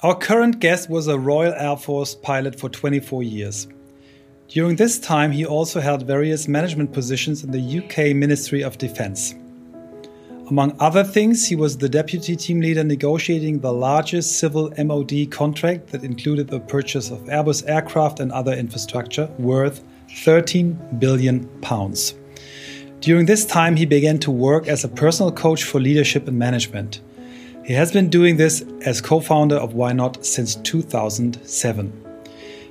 Our current guest was a Royal Air Force pilot for 24 years. During this time, he also held various management positions in the UK Ministry of Defence. Among other things, he was the deputy team leader negotiating the largest civil MOD contract that included the purchase of Airbus aircraft and other infrastructure worth 13 billion pounds. During this time, he began to work as a personal coach for leadership and management. He has been doing this as co founder of Why Not since 2007.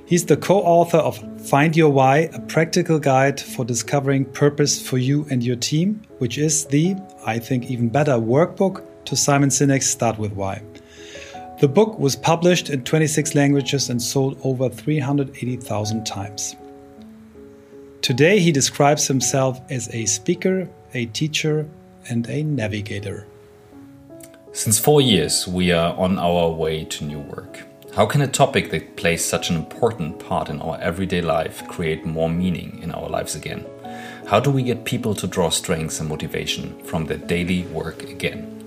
He's the co author of Find Your Why, a practical guide for discovering purpose for you and your team, which is the, I think, even better workbook to Simon Sinek's Start with Why. The book was published in 26 languages and sold over 380,000 times. Today, he describes himself as a speaker, a teacher, and a navigator. Since four years, we are on our way to new work. How can a topic that plays such an important part in our everyday life create more meaning in our lives again? How do we get people to draw strength and motivation from their daily work again?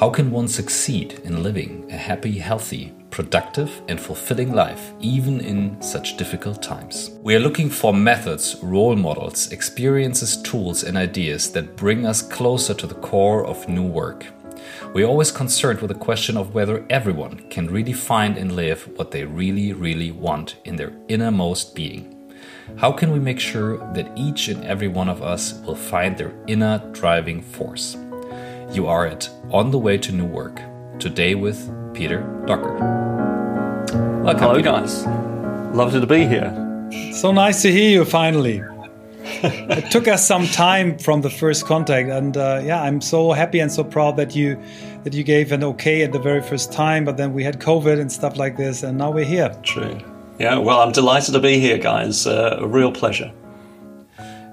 How can one succeed in living a happy, healthy, productive, and fulfilling life even in such difficult times? We are looking for methods, role models, experiences, tools, and ideas that bring us closer to the core of new work we're always concerned with the question of whether everyone can really find and live what they really, really want in their innermost being. How can we make sure that each and every one of us will find their inner driving force? You are at On the Way to New Work, today with Peter Docker. Welcome, Hello, Peter. guys. Lovely to be here. So nice to hear you finally it took us some time from the first contact, and uh, yeah, I'm so happy and so proud that you that you gave an okay at the very first time. But then we had COVID and stuff like this, and now we're here. True. Yeah. Well, I'm delighted to be here, guys. Uh, a real pleasure.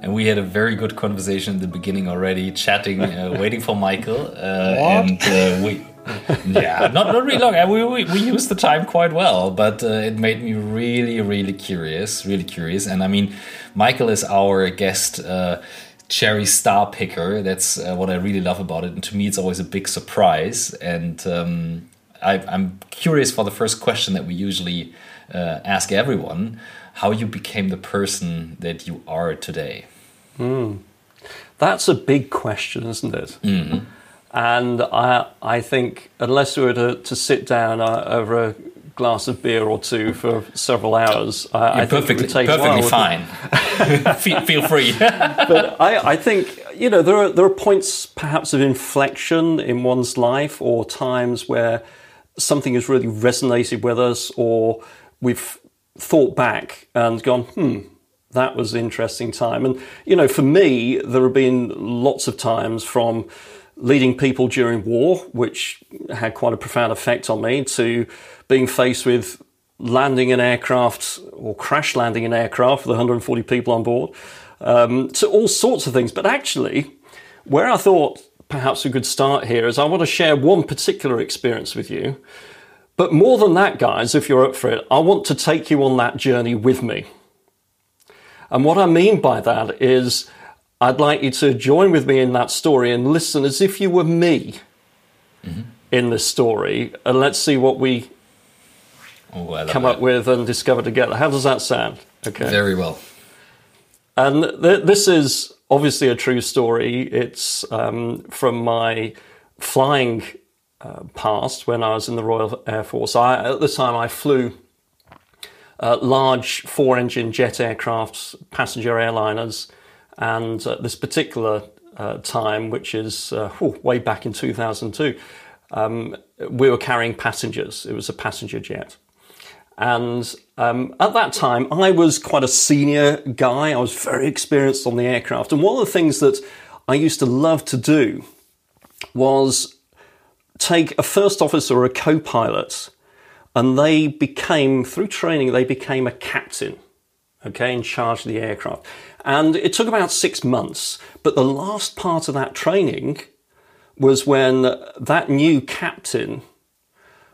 And we had a very good conversation in the beginning already, chatting, uh, waiting for Michael, uh, and uh, we yeah, not, not really long. We, we, we used the time quite well, but uh, it made me really, really curious, really curious. And I mean, Michael is our guest. Uh, cherry star picker. That's uh, what I really love about it. And to me, it's always a big surprise. And um, I, am curious for the first question that we usually uh, ask everyone how you became the person that you are today. Mm. That's a big question, isn't it? Mm -hmm. And I, I think unless we were to, to sit down uh, over a glass of beer or two for several hours, uh, I think perfectly, take perfectly fine. feel, feel, free. but I, I think you know there are there are points perhaps of inflection in one's life or times where something has really resonated with us or we've thought back and gone, hmm, that was an interesting time. And you know, for me, there have been lots of times from leading people during war, which had quite a profound effect on me, to being faced with landing an aircraft or crash landing an aircraft with 140 people on board, um, to all sorts of things. But actually, where I thought perhaps we could start here is I want to share one particular experience with you. But more than that, guys, if you're up for it, I want to take you on that journey with me. And what I mean by that is I'd like you to join with me in that story and listen as if you were me mm-hmm. in this story, and let's see what we oh, come up with and discover together. How does that sound? Okay. Very well. And th- this is obviously a true story. It's um, from my flying uh, past when I was in the Royal Air Force. I, at the time, I flew uh, large four engine jet aircraft, passenger airliners and uh, this particular uh, time, which is uh, whew, way back in 2002, um, we were carrying passengers. It was a passenger jet. And um, at that time, I was quite a senior guy. I was very experienced on the aircraft. And one of the things that I used to love to do was take a first officer or a co pilot, and they became, through training, they became a captain, okay, in charge of the aircraft. And it took about six months. But the last part of that training was when that new captain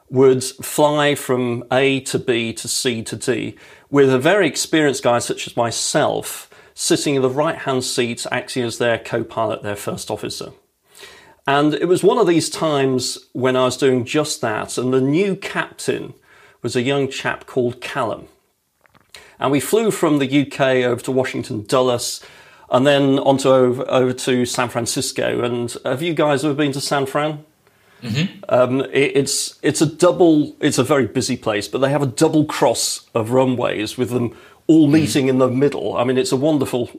would fly from A to B to C to D with a very experienced guy such as myself sitting in the right hand seat, acting as their co pilot, their first officer. And it was one of these times when I was doing just that, and the new captain was a young chap called Callum. And we flew from the UK over to Washington Dulles and then onto over, over to San Francisco. And have you guys ever been to San Fran? Mm-hmm. Um, it, it's it's a double. It's a very busy place, but they have a double cross of runways with them all mm-hmm. meeting mm. in the middle. I mean, it's a wonderful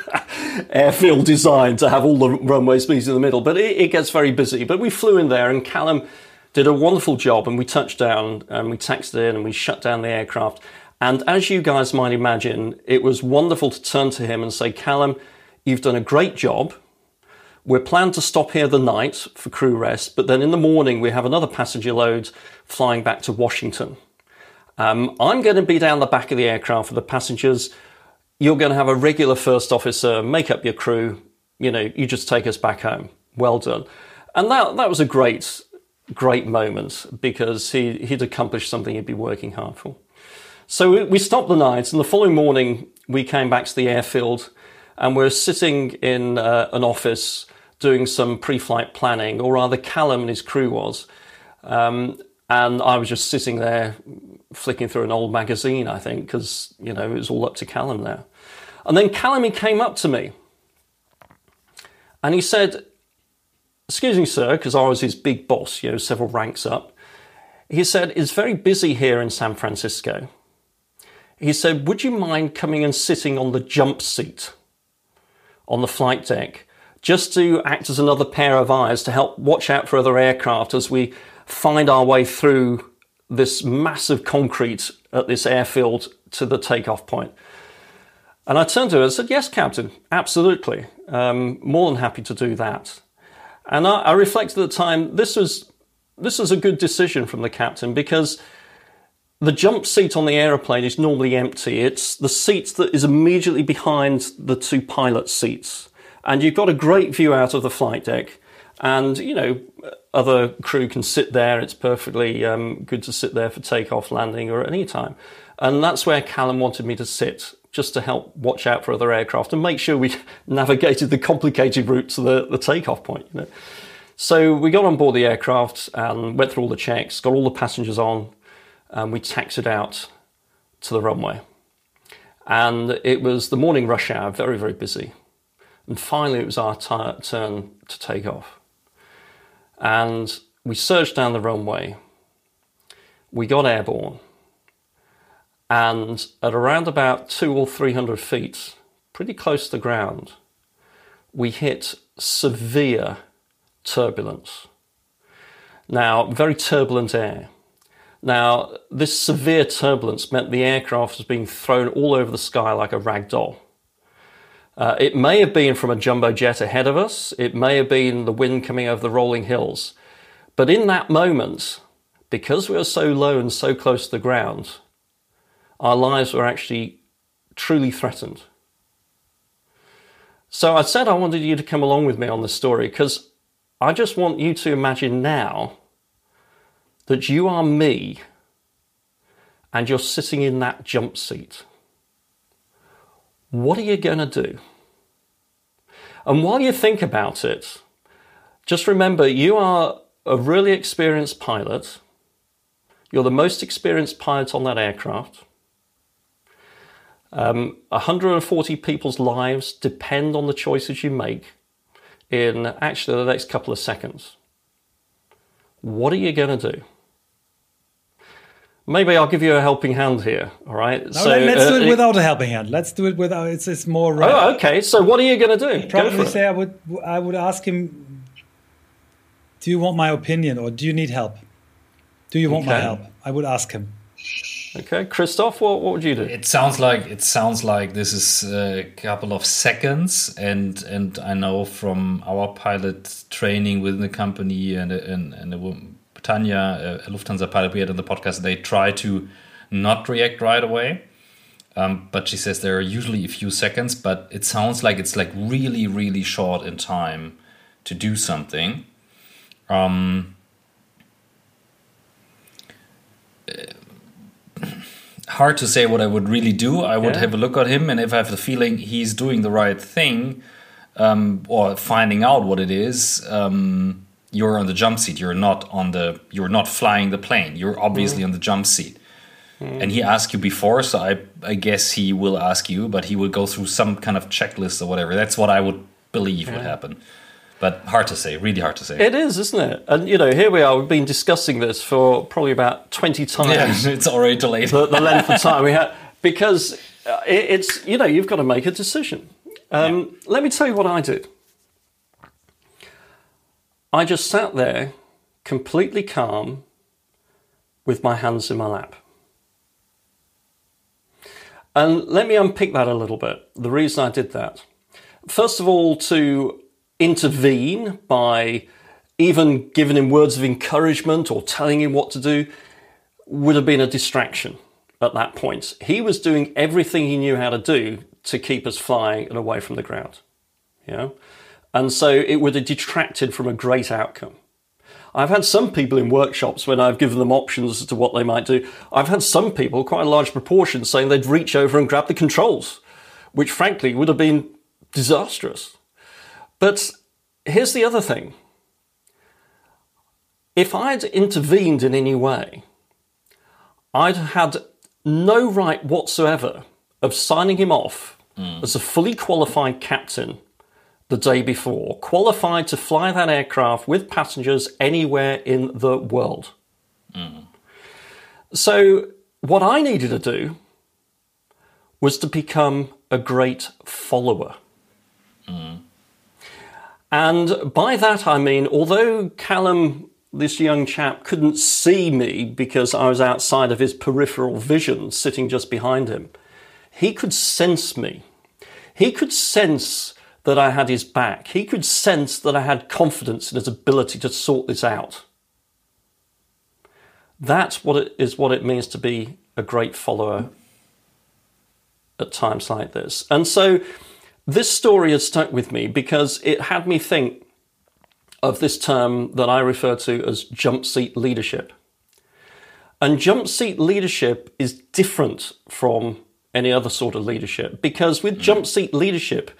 airfield design to have all the runways meeting in the middle, but it, it, gets very busy. But we flew in there, and Callum did a wonderful job, and we touched down, and we taxied in, and we shut down the aircraft. And as you guys might imagine, it was wonderful to turn to him and say, Callum, you've done a great job. We're planned to stop here the night for crew rest, but then in the morning we have another passenger load flying back to Washington. Um, I'm going to be down the back of the aircraft for the passengers. You're going to have a regular first officer make up your crew. You know, you just take us back home. Well done. And that, that was a great, great moment because he, he'd accomplished something he'd been working hard for. So we stopped the night, and the following morning we came back to the airfield, and we're sitting in uh, an office doing some pre-flight planning, or rather, Callum and his crew was. Um, and I was just sitting there flicking through an old magazine, I think, because you know it was all up to Callum there. And then Callum he came up to me, and he said, "Excuse me, sir," because I was his big boss, you know, several ranks up. He said, "It's very busy here in San Francisco." He said, Would you mind coming and sitting on the jump seat on the flight deck just to act as another pair of eyes to help watch out for other aircraft as we find our way through this massive concrete at this airfield to the takeoff point? And I turned to him and said, Yes, Captain, absolutely. Um, more than happy to do that. And I, I reflected at the time, this was, this was a good decision from the captain because the jump seat on the aeroplane is normally empty. It's the seat that is immediately behind the two pilot seats. And you've got a great view out of the flight deck. And, you know, other crew can sit there. It's perfectly um, good to sit there for takeoff, landing, or at any time. And that's where Callum wanted me to sit, just to help watch out for other aircraft and make sure we navigated the complicated route to the, the takeoff point, you know. So we got on board the aircraft and went through all the checks, got all the passengers on, and we taxied out to the runway. And it was the morning rush hour, very, very busy. And finally, it was our t- turn to take off. And we surged down the runway. We got airborne. And at around about two or three hundred feet, pretty close to the ground, we hit severe turbulence. Now, very turbulent air. Now, this severe turbulence meant the aircraft was being thrown all over the sky like a rag doll. Uh, it may have been from a jumbo jet ahead of us, it may have been the wind coming over the rolling hills. But in that moment, because we were so low and so close to the ground, our lives were actually truly threatened. So I said I wanted you to come along with me on this story because I just want you to imagine now that you are me and you're sitting in that jump seat, what are you going to do? And while you think about it, just remember you are a really experienced pilot. You're the most experienced pilot on that aircraft. Um, 140 people's lives depend on the choices you make in actually the next couple of seconds. What are you going to do? Maybe I'll give you a helping hand here. All right. No, so let's uh, do it without a helping hand. Let's do it without. It's it's more. Right. Oh, okay. So what are you going to do? I'd probably say I would I would ask him. Do you want my opinion or do you need help? Do you want okay. my help? I would ask him. Okay, Christoph, what, what would you do? It sounds like it sounds like this is a couple of seconds, and and I know from our pilot training within the company and and and Tanya, a Lufthansa pilot we had on the podcast, they try to not react right away. Um, but she says there are usually a few seconds, but it sounds like it's like really, really short in time to do something. Um, hard to say what I would really do. I would yeah. have a look at him, and if I have the feeling he's doing the right thing, um, or finding out what it is, um, you're on the jump seat. You're not on the. You're not flying the plane. You're obviously mm. on the jump seat. Mm. And he asked you before, so I, I guess he will ask you, but he will go through some kind of checklist or whatever. That's what I would believe yeah. would happen. But hard to say, really hard to say. It is, isn't it? And you know, here we are. We've been discussing this for probably about twenty times. Yeah, it's already delayed. The, the length of time we had because uh, it's you know you've got to make a decision. Um, yeah. Let me tell you what I did. I just sat there, completely calm, with my hands in my lap. And let me unpick that a little bit. The reason I did that. First of all, to intervene by even giving him words of encouragement or telling him what to do would have been a distraction at that point. He was doing everything he knew how to do to keep us flying and away from the ground. Know? And so it would have detracted from a great outcome. I've had some people in workshops when I've given them options as to what they might do. I've had some people, quite a large proportion, saying they'd reach over and grab the controls, which frankly would have been disastrous. But here's the other thing if I'd intervened in any way, I'd had no right whatsoever of signing him off mm. as a fully qualified captain the day before, qualified to fly that aircraft with passengers anywhere in the world. Mm. So, what I needed to do was to become a great follower. Mm. And by that I mean, although Callum, this young chap, couldn't see me because I was outside of his peripheral vision sitting just behind him, he could sense me. He could sense that I had his back. He could sense that I had confidence in his ability to sort this out. That's what it is what it means to be a great follower at times like this. And so this story has stuck with me because it had me think of this term that I refer to as jump seat leadership. And jump seat leadership is different from any other sort of leadership because with jump seat leadership,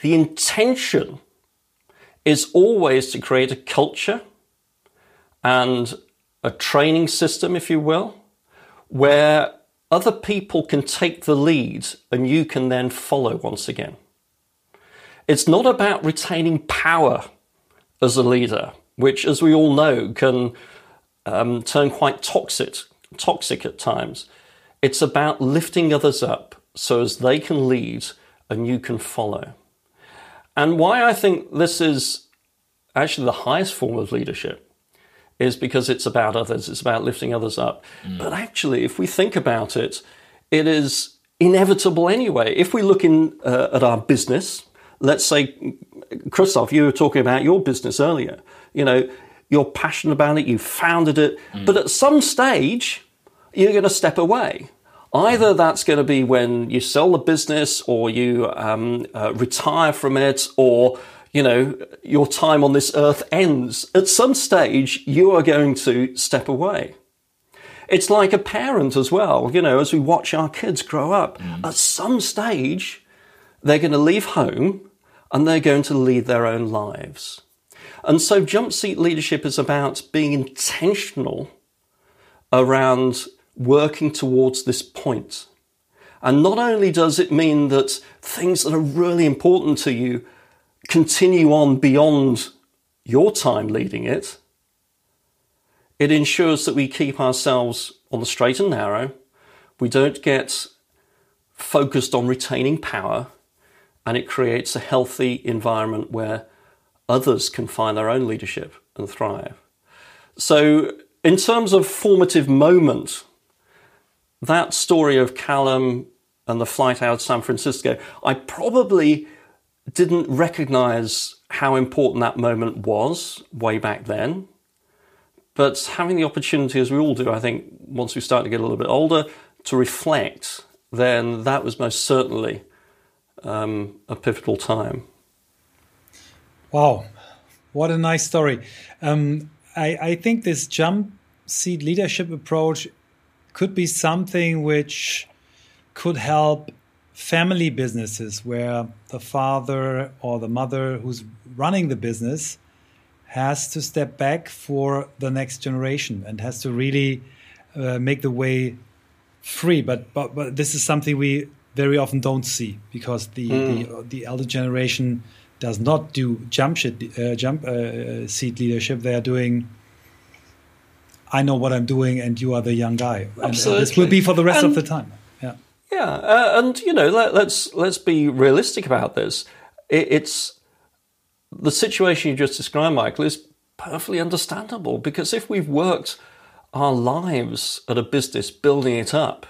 the intention is always to create a culture and a training system, if you will, where other people can take the lead and you can then follow once again. It's not about retaining power as a leader, which, as we all know, can um, turn quite toxic, toxic at times. It's about lifting others up so as they can lead and you can follow. And why I think this is actually the highest form of leadership is because it's about others, it's about lifting others up. Mm. But actually, if we think about it, it is inevitable anyway. If we look in uh, at our business, let's say, Christoph, you were talking about your business earlier. You know, you're passionate about it, you founded it, mm. but at some stage, you're going to step away. Either that's going to be when you sell the business or you um, uh, retire from it or you know, your time on this earth ends. At some stage, you are going to step away. It's like a parent as well, you know, as we watch our kids grow up. Mm. At some stage, they're going to leave home and they're going to lead their own lives. And so, jump seat leadership is about being intentional around working towards this point. And not only does it mean that things that are really important to you continue on beyond your time leading it, it ensures that we keep ourselves on the straight and narrow. We don't get focused on retaining power, and it creates a healthy environment where others can find their own leadership and thrive. So, in terms of formative moment, that story of Callum and the flight out of San Francisco, I probably didn't recognize how important that moment was way back then. But having the opportunity, as we all do, I think, once we start to get a little bit older, to reflect, then that was most certainly um, a pivotal time. Wow, what a nice story. Um, I, I think this jump seat leadership approach could be something which could help family businesses where the father or the mother who's running the business has to step back for the next generation and has to really uh, make the way free. But, but but this is something we very often don't see because the mm. the, the, elder generation does not do jump shit, uh, jump uh, seat leadership. They are doing. I know what I'm doing, and you are the young guy. Absolutely. And, and this will be for the rest and, of the time. Yeah. Yeah, uh, and you know, let, us let's, let's be realistic about this. It, it's the situation you just described, Michael, is perfectly understandable because if we've worked our lives at a business building it up,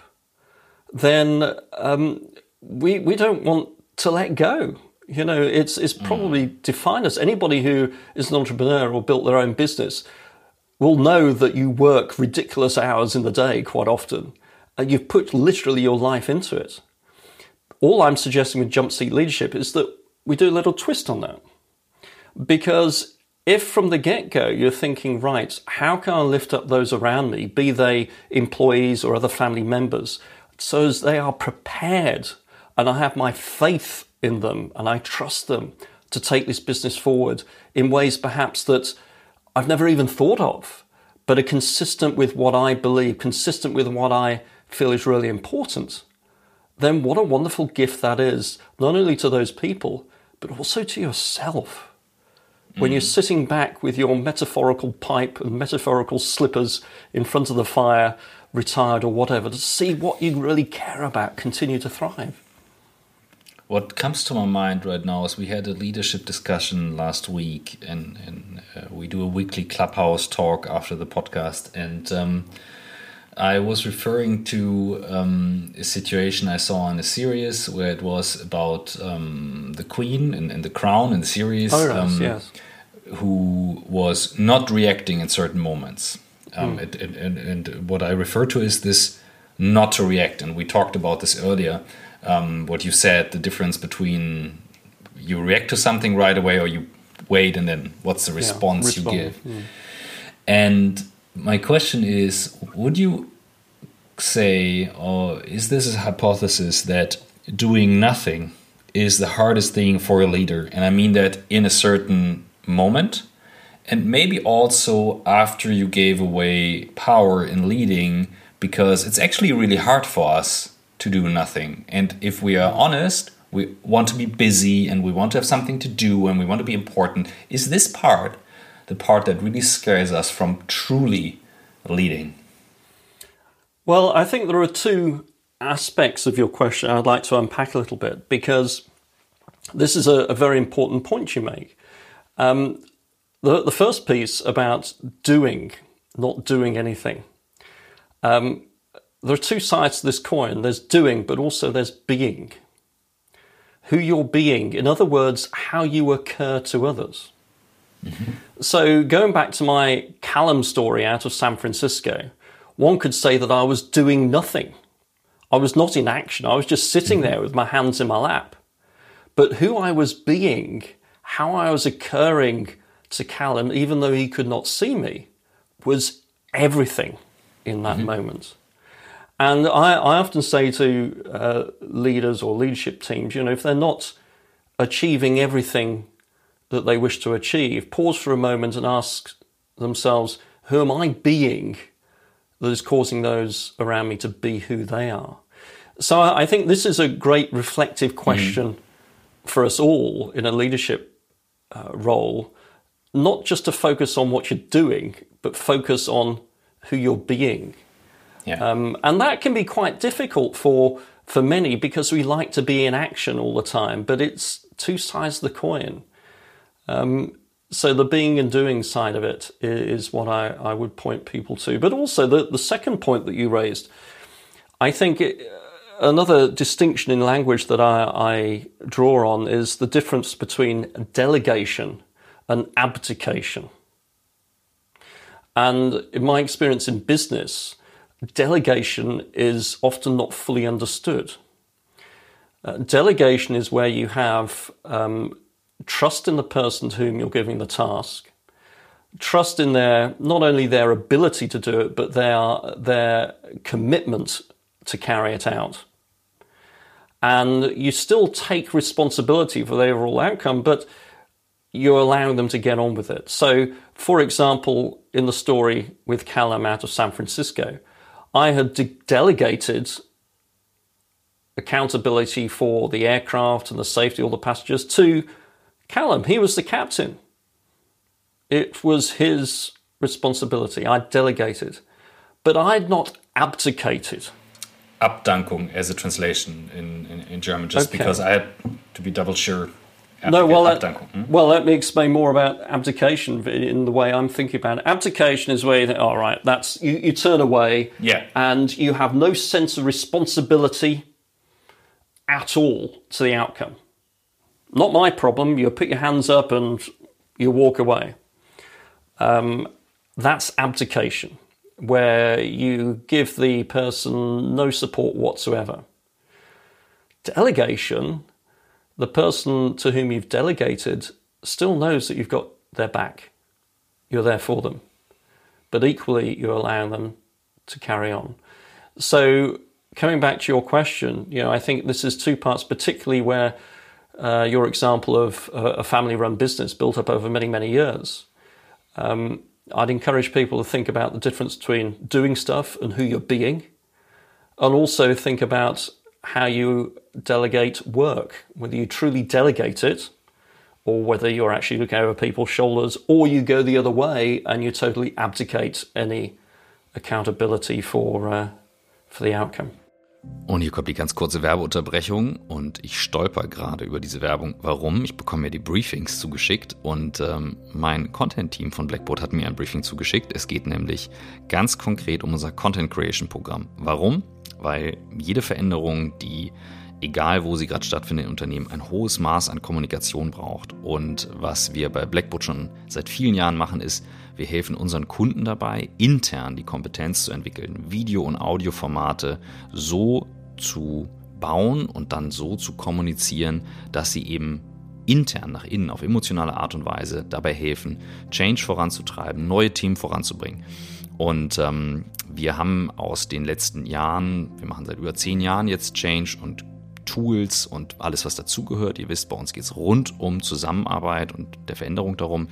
then um, we we don't want to let go. You know, it's it's probably mm. defined us. Anybody who is an entrepreneur or built their own business will know that you work ridiculous hours in the day quite often and you've put literally your life into it. All I'm suggesting with jump seat leadership is that we do a little twist on that. Because if from the get go you're thinking, right, how can I lift up those around me, be they employees or other family members, so as they are prepared and I have my faith in them and I trust them to take this business forward in ways perhaps that I've never even thought of, but are consistent with what I believe, consistent with what I feel is really important, then what a wonderful gift that is, not only to those people, but also to yourself. Mm. When you're mm. sitting back with your metaphorical pipe and metaphorical slippers in front of the fire, retired or whatever, to see what you really care about continue to thrive. What comes to my mind right now is we had a leadership discussion last week, and, and uh, we do a weekly clubhouse talk after the podcast. And um, I was referring to um, a situation I saw in a series where it was about um, the queen and, and, the crown in the series, oh, um, yes. who was not reacting in certain moments. Mm. It, it, and, and, what I refer to is this not to react. And we talked about this earlier. Um, what you said, the difference between you react to something right away or you wait and then what's the response yeah, you give. Mm. And my question is would you say or is this a hypothesis that doing nothing is the hardest thing for a leader and i mean that in a certain moment and maybe also after you gave away power in leading because it's actually really hard for us to do nothing and if we are honest we want to be busy and we want to have something to do and we want to be important is this part the part that really scares us from truly leading? Well, I think there are two aspects of your question I'd like to unpack a little bit because this is a, a very important point you make. Um, the, the, first piece about doing, not doing anything. Um, there are two sides to this coin there's doing, but also there's being. Who you're being, in other words, how you occur to others. Mm-hmm. So, going back to my Callum story out of San Francisco, one could say that I was doing nothing. I was not in action. I was just sitting mm-hmm. there with my hands in my lap. But who I was being, how I was occurring to Callum, even though he could not see me, was everything in that mm-hmm. moment. And I, I, often say to uh, leaders or leadership teams, you know, if they're not achieving everything that they wish to achieve, pause for a moment and ask themselves, who am I being that is causing those around me to be who they are? So I think this is a great reflective question mm. for us all in a leadership uh, role, not just to focus on what you're doing, but focus on who you're being. Yeah. Um, and that can be quite difficult for for many because we like to be in action all the time, but it's two sides of the coin. Um, so the being and doing side of it is what I, I would point people to. But also the, the second point that you raised, I think it, another distinction in language that I, I draw on is the difference between delegation and abdication. And in my experience in business, delegation is often not fully understood. Uh, delegation is where you have um, trust in the person to whom you're giving the task, trust in their not only their ability to do it, but their their commitment to carry it out. and you still take responsibility for the overall outcome, but you're allowing them to get on with it. So, for example, in the story with Callum out of San Francisco, I had de- delegated accountability for the aircraft and the safety of all the passengers to Callum. He was the captain. It was his responsibility. I delegated. But I had not abdicated. Abdankung as a translation in, in, in German, just okay. because I had to be double sure. No, well, let, hmm? well, let me explain more about abdication in the way I'm thinking about it. Abdication is where you think, all right, that's you, you turn away, yeah, and you have no sense of responsibility at all to the outcome. Not my problem. You put your hands up and you walk away. Um, that's abdication where you give the person no support whatsoever. Delegation, the person to whom you've delegated still knows that you've got their back. You're there for them. But equally, you're allowing them to carry on. So, coming back to your question, you know, I think this is two parts, particularly where uh, your example of a family run business built up over many, many years. Um, I'd encourage people to think about the difference between doing stuff and who you're being, and also think about how you delegate work, whether you truly delegate it or whether you're actually looking over people's shoulders, or you go the other way and you totally abdicate any accountability for, uh, for the outcome. Und hier kommt die ganz kurze Werbeunterbrechung und ich stolper gerade über diese Werbung. Warum? Ich bekomme mir die Briefings zugeschickt und ähm, mein Content-Team von Blackboard hat mir ein Briefing zugeschickt. Es geht nämlich ganz konkret um unser Content Creation Programm. Warum? Weil jede Veränderung, die egal wo sie gerade stattfindet im Unternehmen, ein hohes Maß an Kommunikation braucht. Und was wir bei Blackboard schon seit vielen Jahren machen, ist, wir helfen unseren Kunden dabei, intern die Kompetenz zu entwickeln, Video- und Audioformate so zu bauen und dann so zu kommunizieren, dass sie eben intern nach innen auf emotionale Art und Weise dabei helfen, Change voranzutreiben, neue Themen voranzubringen. Und ähm, wir haben aus den letzten Jahren, wir machen seit über zehn Jahren jetzt Change und Tools und alles, was dazugehört. Ihr wisst, bei uns geht es rund um Zusammenarbeit und der Veränderung darum.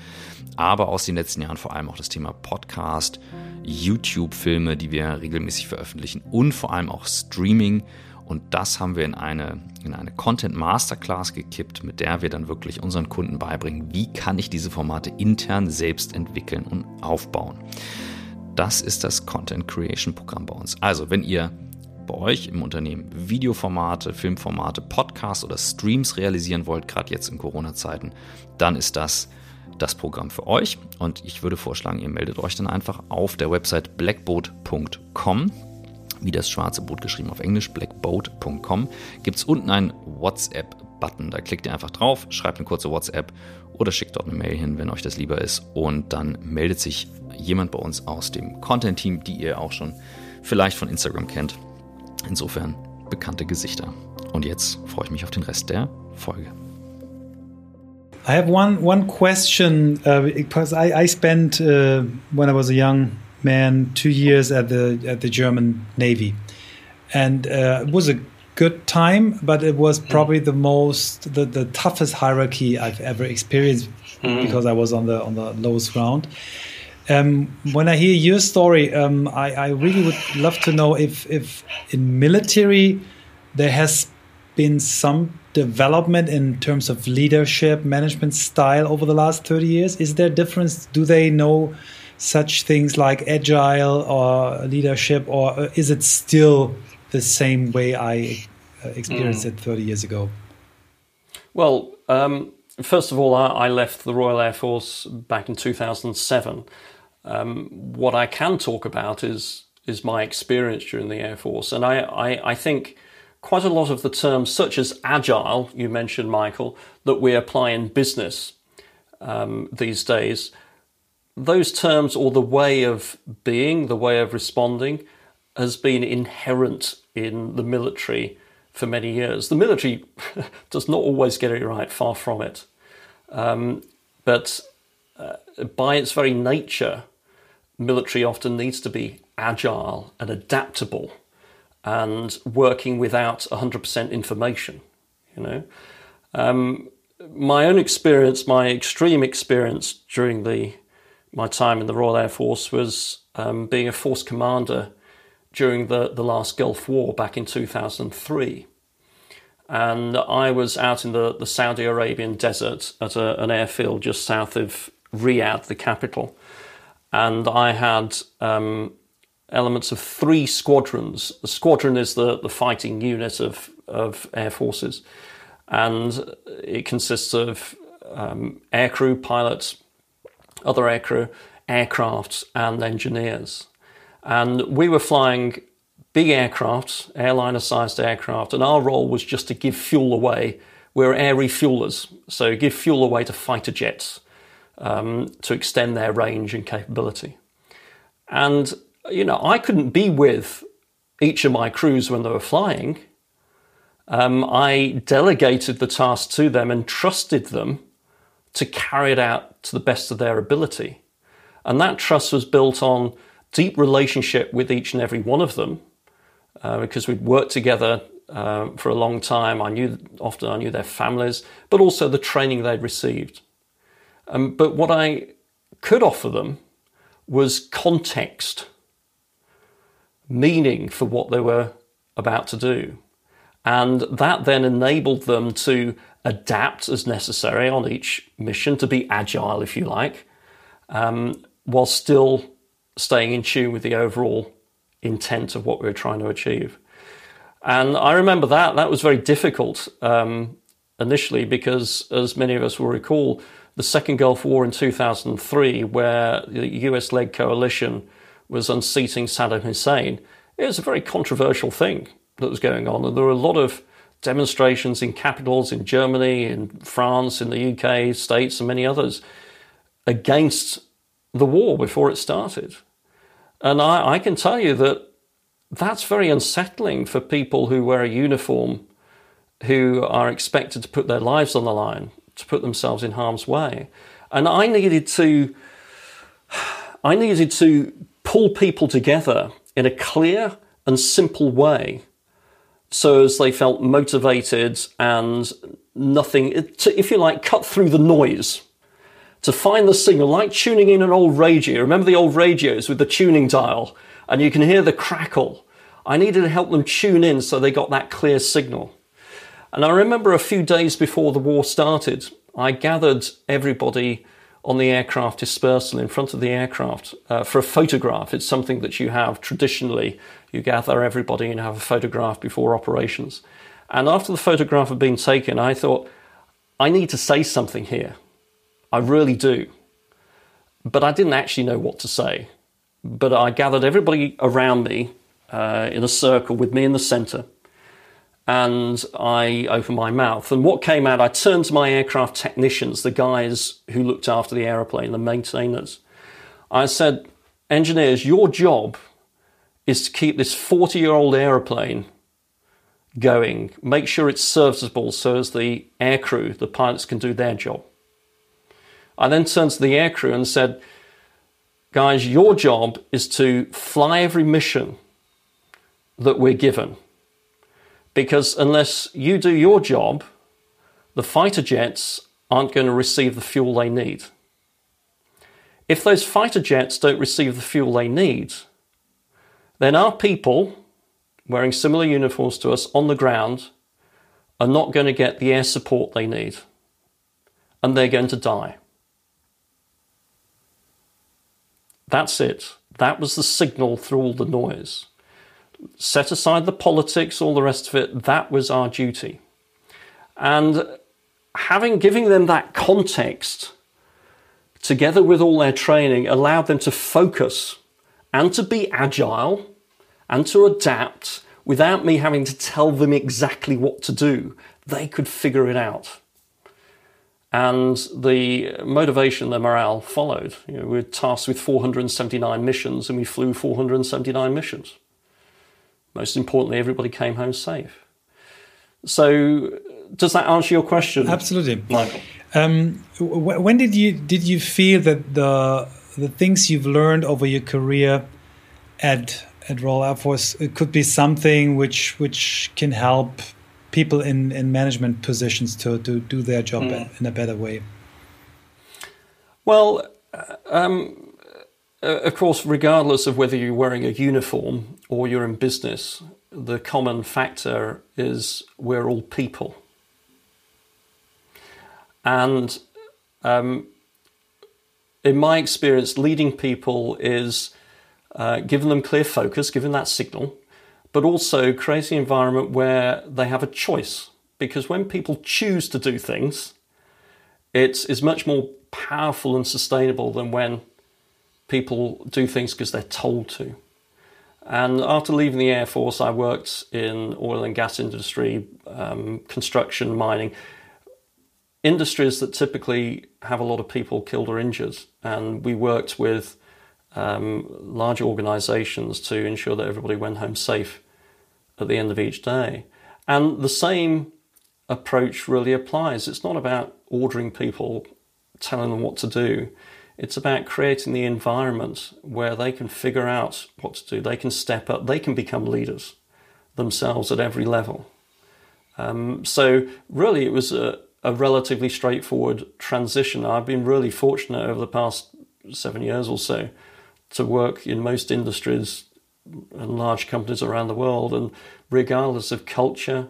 Aber aus den letzten Jahren vor allem auch das Thema Podcast, YouTube-Filme, die wir regelmäßig veröffentlichen und vor allem auch Streaming. Und das haben wir in eine, in eine Content Masterclass gekippt, mit der wir dann wirklich unseren Kunden beibringen, wie kann ich diese Formate intern selbst entwickeln und aufbauen. Das ist das Content Creation Programm bei uns. Also, wenn ihr bei euch im Unternehmen Videoformate, Filmformate, Podcasts oder Streams realisieren wollt, gerade jetzt in Corona-Zeiten, dann ist das das Programm für euch. Und ich würde vorschlagen, ihr meldet euch dann einfach auf der Website blackboat.com wie das schwarze Boot geschrieben auf Englisch, blackboat.com, gibt es unten einen WhatsApp-Button. Da klickt ihr einfach drauf, schreibt eine kurze WhatsApp oder schickt dort eine Mail hin, wenn euch das lieber ist. Und dann meldet sich jemand bei uns aus dem Content-Team, die ihr auch schon vielleicht von Instagram kennt, Insofern bekannte Gesichter. Und jetzt freue ich mich auf den Rest der Folge. I have one one question uh, because I, I spent uh, when I was a young man two years at the at the German Navy, and uh, it was a good time, but it was probably the most the, the toughest hierarchy I've ever experienced mm. because I was on the on the lowest ground. Um, when I hear your story, um, I, I, really would love to know if, if in military there has been some development in terms of leadership, management style over the last 30 years. Is there a difference? Do they know such things like agile or leadership, or is it still the same way I uh, experienced mm. it 30 years ago? Well, um, first of all, I, I, left the Royal Air Force back in 2007. Um, what I can talk about is is my experience during the Air Force, and I, I, I think quite a lot of the terms, such as agile, you mentioned, Michael, that we apply in business um, these days, those terms or the way of being, the way of responding, has been inherent in the military for many years. The military does not always get it right, far from it. Um, but uh, by its very nature, military often needs to be agile and adaptable and working without 100% information. You know, um, my own experience, my extreme experience during the my time in the Royal Air Force was um, being a force commander during the, the last Gulf War back in 2003. And I was out in the, the Saudi Arabian desert at a, an airfield just south of Riyadh, the capital. And I had um, elements of three squadrons. The squadron is the, the fighting unit of, of air forces, and it consists of um, aircrew, pilots, other aircrew, aircraft, and engineers. And we were flying big aircraft, airliner sized aircraft, and our role was just to give fuel away. We're air refuelers, so give fuel away to fighter jets um, to extend their range and capability. And, you know, I couldn't be with each of my crews when they were flying. Um, I delegated the task to them and trusted them to carry it out to the best of their ability. And that trust was built on deep relationship with each and every one of them uh, because we'd worked together uh, for a long time. I knew often I knew their families, but also the training they'd received. Um, but what I could offer them was context, meaning for what they were about to do. And that then enabled them to adapt as necessary on each mission, to be agile, if you like, um, while still staying in tune with the overall intent of what we were trying to achieve. And I remember that that was very difficult um, initially because, as many of us will recall, the Second Gulf War in 2003, where the US led coalition was unseating Saddam Hussein, it was a very controversial thing that was going on. And there were a lot of demonstrations in capitals in Germany, in France, in the UK, States, and many others against the war before it started. And I, I can tell you that that's very unsettling for people who wear a uniform, who are expected to put their lives on the line, to put themselves in harm's way. And I needed to, I needed to pull people together in a clear and simple way so as they felt motivated and nothing, to, if you like, cut through the noise to find the signal, like tuning in an old radio. Remember the old radios with the tuning dial, and you can hear the crackle. I needed to help them tune in so they got that clear signal. And I remember a few days before the war started, I gathered everybody on the aircraft dispersal in front of the aircraft uh, for a photograph. It's something that you have traditionally. You gather everybody and have a photograph before operations. And after the photograph had been taken, I thought, I need to say something here. I really do. But I didn't actually know what to say. But I gathered everybody around me uh, in a circle with me in the center. And I opened my mouth. And what came out, I turned to my aircraft technicians, the guys who looked after the aeroplane, the maintainers. I said, Engineers, your job is to keep this 40 year old aeroplane going. Make sure it's serviceable so as the aircrew, the pilots, can do their job. I then turned to the aircrew and said, Guys, your job is to fly every mission that we're given. Because unless you do your job, the fighter jets aren't going to receive the fuel they need. If those fighter jets don't receive the fuel they need, then our people wearing similar uniforms to us on the ground are not going to get the air support they need and they're going to die. That's it. That was the signal through all the noise. Set aside the politics, all the rest of it, that was our duty. And having giving them that context together with all their training allowed them to focus and to be agile and to adapt without me having to tell them exactly what to do. They could figure it out and the motivation, the morale followed. You know, we were tasked with 479 missions, and we flew 479 missions. Most importantly, everybody came home safe. So, does that answer your question? Absolutely, Michael. Um, when did you did you feel that the the things you've learned over your career at at Royal Air Force, it could be something which which can help people in, in management positions to, to do their job mm. in a better way? Well, uh, um, uh, of course, regardless of whether you're wearing a uniform or you're in business, the common factor is we're all people. And um, in my experience, leading people is uh, giving them clear focus, giving that signal, but also creating an environment where they have a choice. Because when people choose to do things, it is much more powerful and sustainable than when people do things because they're told to. And after leaving the Air Force, I worked in oil and gas industry, um, construction, mining, industries that typically have a lot of people killed or injured. And we worked with um, large organisations to ensure that everybody went home safe at the end of each day. And the same approach really applies. It's not about ordering people, telling them what to do. It's about creating the environment where they can figure out what to do. They can step up. They can become leaders themselves at every level. Um, so really, it was a, a relatively straightforward transition. I've been really fortunate over the past seven years or so to work in most industries and large companies around the world, and regardless of culture,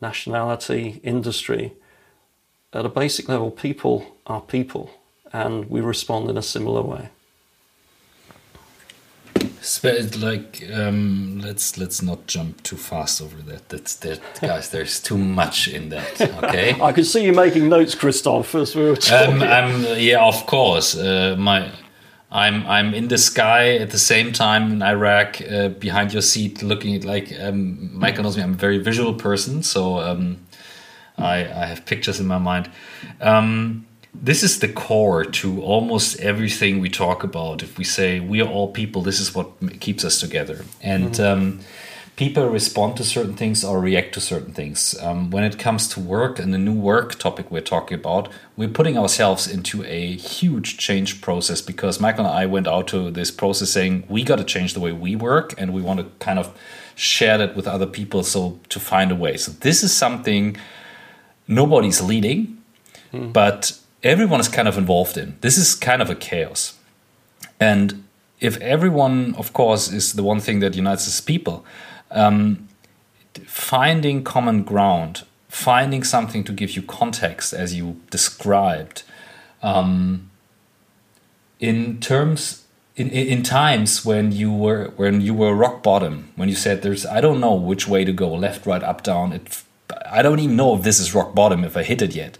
nationality, industry, at a basic level, people are people and we respond in a similar way. Like, um, let's let's not jump too fast over that. That's that, guys. There's too much in that. Okay. I could see you making notes, Christoph, as we were talking. Um, yeah, of course. Uh, my, I'm I'm in the sky at the same time in Iraq, uh, behind your seat, looking at like um, Michael knows me. I'm a very visual person, so um, I I have pictures in my mind. Um, this is the core to almost everything we talk about. If we say we are all people, this is what keeps us together. And mm-hmm. um, people respond to certain things or react to certain things. Um, when it comes to work and the new work topic we're talking about, we're putting ourselves into a huge change process because Michael and I went out to this process saying we got to change the way we work and we want to kind of share that with other people so to find a way. So this is something nobody's leading, mm. but everyone is kind of involved in. This is kind of a chaos. And if everyone, of course, is the one thing that unites us people, um, finding common ground, finding something to give you context, as you described, um, in terms. In, in times when you were when you were rock bottom when you said there's I don't know which way to go left right up down it I don't even know if this is rock bottom if I hit it yet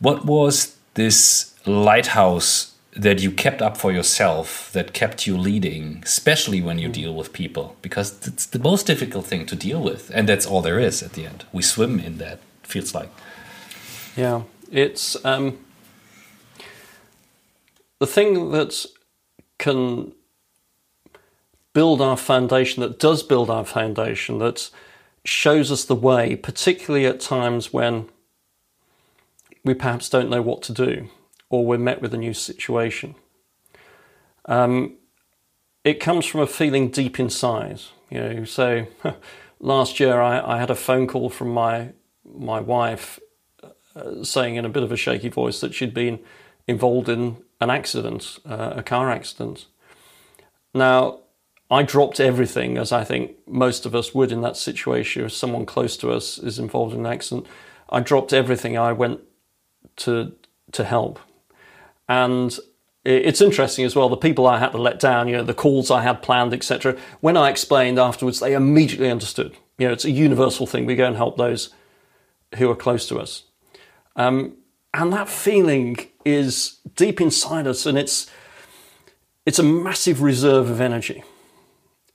what was this lighthouse that you kept up for yourself that kept you leading, especially when you deal with people, because it's the most difficult thing to deal with, and that's all there is at the end. We swim in that, feels like. Yeah, it's um, the thing that can build our foundation, that does build our foundation, that shows us the way, particularly at times when we perhaps don't know what to do or we're met with a new situation. Um, it comes from a feeling deep inside. You know, so last year I, I, had a phone call from my my wife uh, saying in a bit of a shaky voice that she'd been involved in an accident, uh, a car accident. Now, I dropped everything, as I think most of us would in that situation. If someone close to us is involved in an accident, I dropped everything. I went to to help. And it's interesting as well. The people I had to let down, you know, the calls I had planned, etc. When I explained afterwards, they immediately understood. You know, it's a universal thing. We go and help those who are close to us, um, and that feeling is deep inside us, and it's it's a massive reserve of energy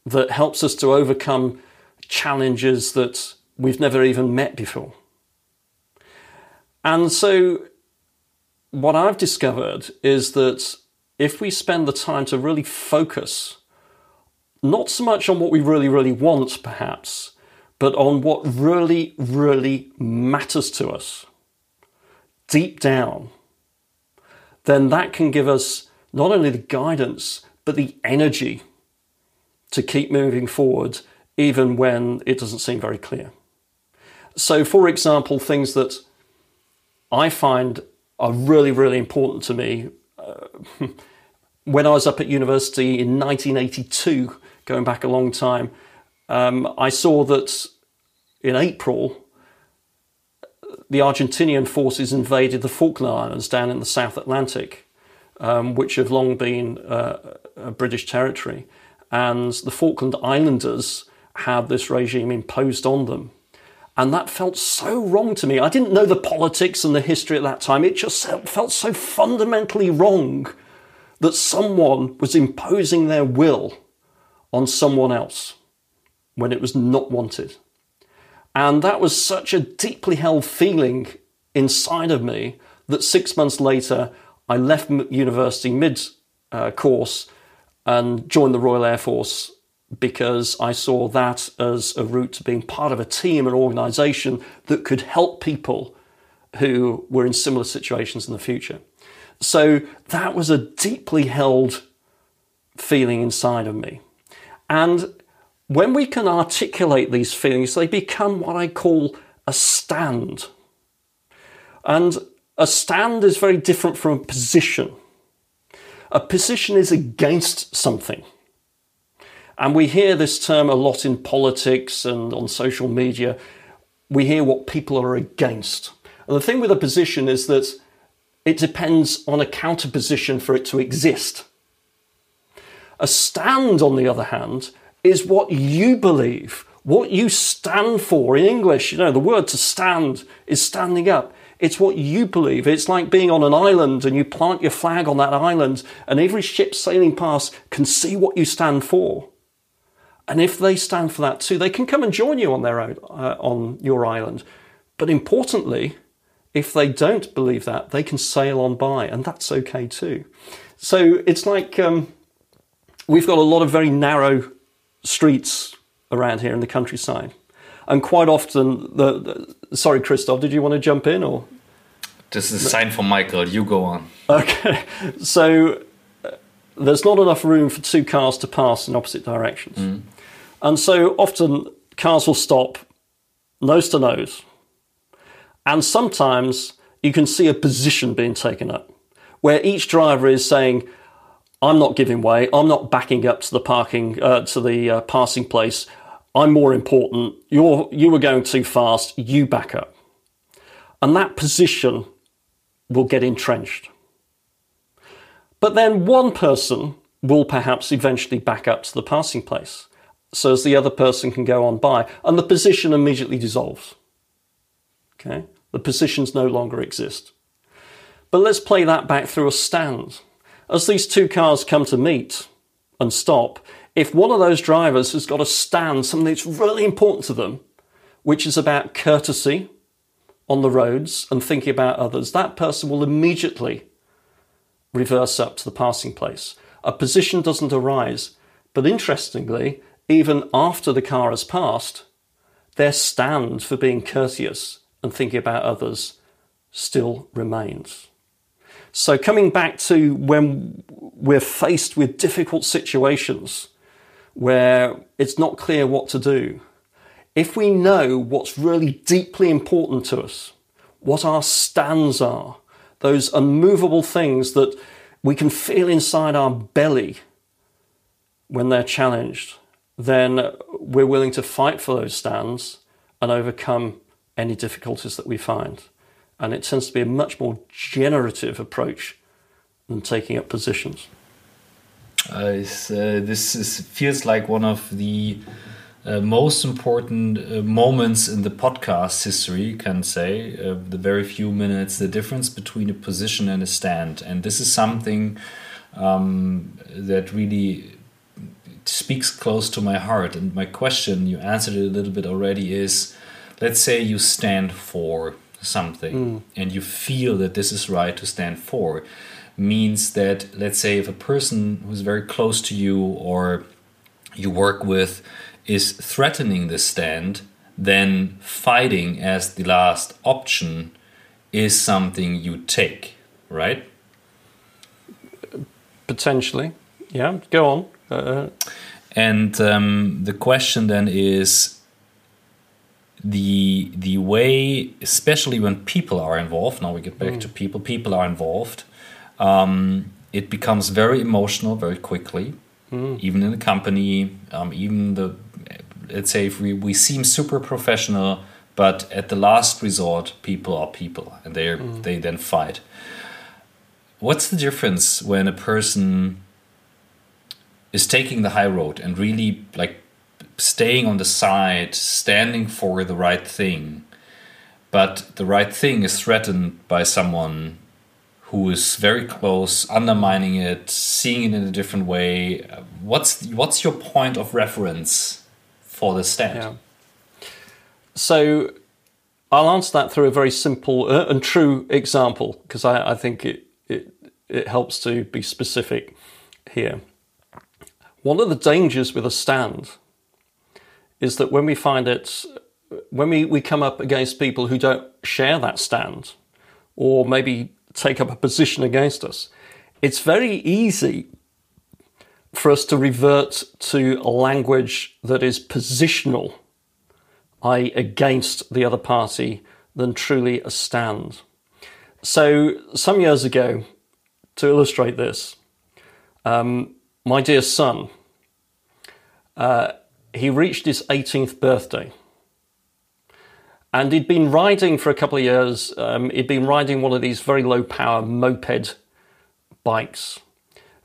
that helps us to overcome challenges that we've never even met before. And so, what I've discovered is that if we spend the time to really focus, not so much on what we really, really want, perhaps, but on what really, really matters to us deep down, then that can give us not only the guidance, but the energy to keep moving forward even when it doesn't seem very clear. So, for example, things that I find are really, really important to me. Uh, when I was up at university in 1982, going back a long time, um, I saw that in April, the Argentinian forces invaded the Falkland Islands down in the South Atlantic, um, which have long been uh, a British territory. And the Falkland Islanders had this regime imposed on them. And that felt so wrong to me. I didn't know the politics and the history at that time. It just felt so fundamentally wrong that someone was imposing their will on someone else when it was not wanted. And that was such a deeply held feeling inside of me that six months later, I left university mid uh, course and joined the Royal Air Force because I saw that as a route to being part of a team, an organisation that could help people who were in similar situations in the future. So that was a deeply held feeling inside of me. And when we can articulate these feelings, they become what I call a stand. And a stand is very different from a position. A position is against something. And we hear this term a lot in politics and on social media. We hear what people are against. And the thing with a position is that it depends on a counterposition for it to exist. A stand, on the other hand, is what you believe, what you stand for. In English, you know, the word to stand is standing up. It's what you believe. It's like being on an island and you plant your flag on that island, and every ship sailing past can see what you stand for. And if they stand for that too, they can come and join you on their own, uh, on your island. But importantly, if they don't believe that, they can sail on by, and that's okay too. So it's like um, we've got a lot of very narrow streets around here in the countryside, and quite often the, the sorry, Christoph, did you want to jump in or? This is a sign for Michael. You go on. Okay, so uh, there's not enough room for two cars to pass in opposite directions. Mm. And so often cars will stop nose to nose. And sometimes you can see a position being taken up where each driver is saying, I'm not giving way. I'm not backing up to the parking uh, to the uh, passing place. I'm more important. You're you were going too fast. You back up, and that position will get entrenched. But then one person will perhaps eventually back up to the passing place, so as the other person can go on by, and the position immediately dissolves. Okay, the positions no longer exist. But let's play that back through a stand. As these two cars come to meet and stop, if one of those drivers has got a stand, something that's really important to them, which is about courtesy on the roads and thinking about others, that person will immediately reverse up to the passing place. A position doesn't arise, but interestingly, even after the car has passed, their stand for being courteous and thinking about others still remains. So, coming back to when we're faced with difficult situations where it's not clear what to do, if we know what's really deeply important to us, what our stands are, those unmovable things that we can feel inside our belly when they're challenged, then we're willing to fight for those stands and overcome any difficulties that we find. And it tends to be a much more generative approach than taking up positions. Uh, uh, this is, feels like one of the uh, most important uh, moments in the podcast history, you can say. Uh, the very few minutes, the difference between a position and a stand. And this is something um, that really speaks close to my heart. And my question, you answered it a little bit already, is let's say you stand for something mm. and you feel that this is right to stand for means that let's say if a person who's very close to you or you work with is threatening the stand then fighting as the last option is something you take right potentially yeah go on uh, And um, the question then is the the way, especially when people are involved. Now we get back mm. to people. People are involved. Um, it becomes very emotional very quickly, mm. even in the company. Um, even the let's say if we, we seem super professional, but at the last resort, people are people, and they mm. they then fight. What's the difference when a person is taking the high road and really like staying on the side, standing for the right thing, but the right thing is threatened by someone who is very close, undermining it, seeing it in a different way. What's what's your point of reference for the stand? Yeah. So I'll answer that through a very simple uh, and true example because I, I, think it, it it helps to be specific here. One of the dangers with a stand is that when we find it, when we, we come up against people who don't share that stand, or maybe take up a position against us, it's very easy for us to revert to a language that is positional, i.e., against the other party, than truly a stand. So, some years ago, to illustrate this, um, my dear son, uh, he reached his 18th birthday. And he'd been riding for a couple of years. Um, he'd been riding one of these very low power moped bikes.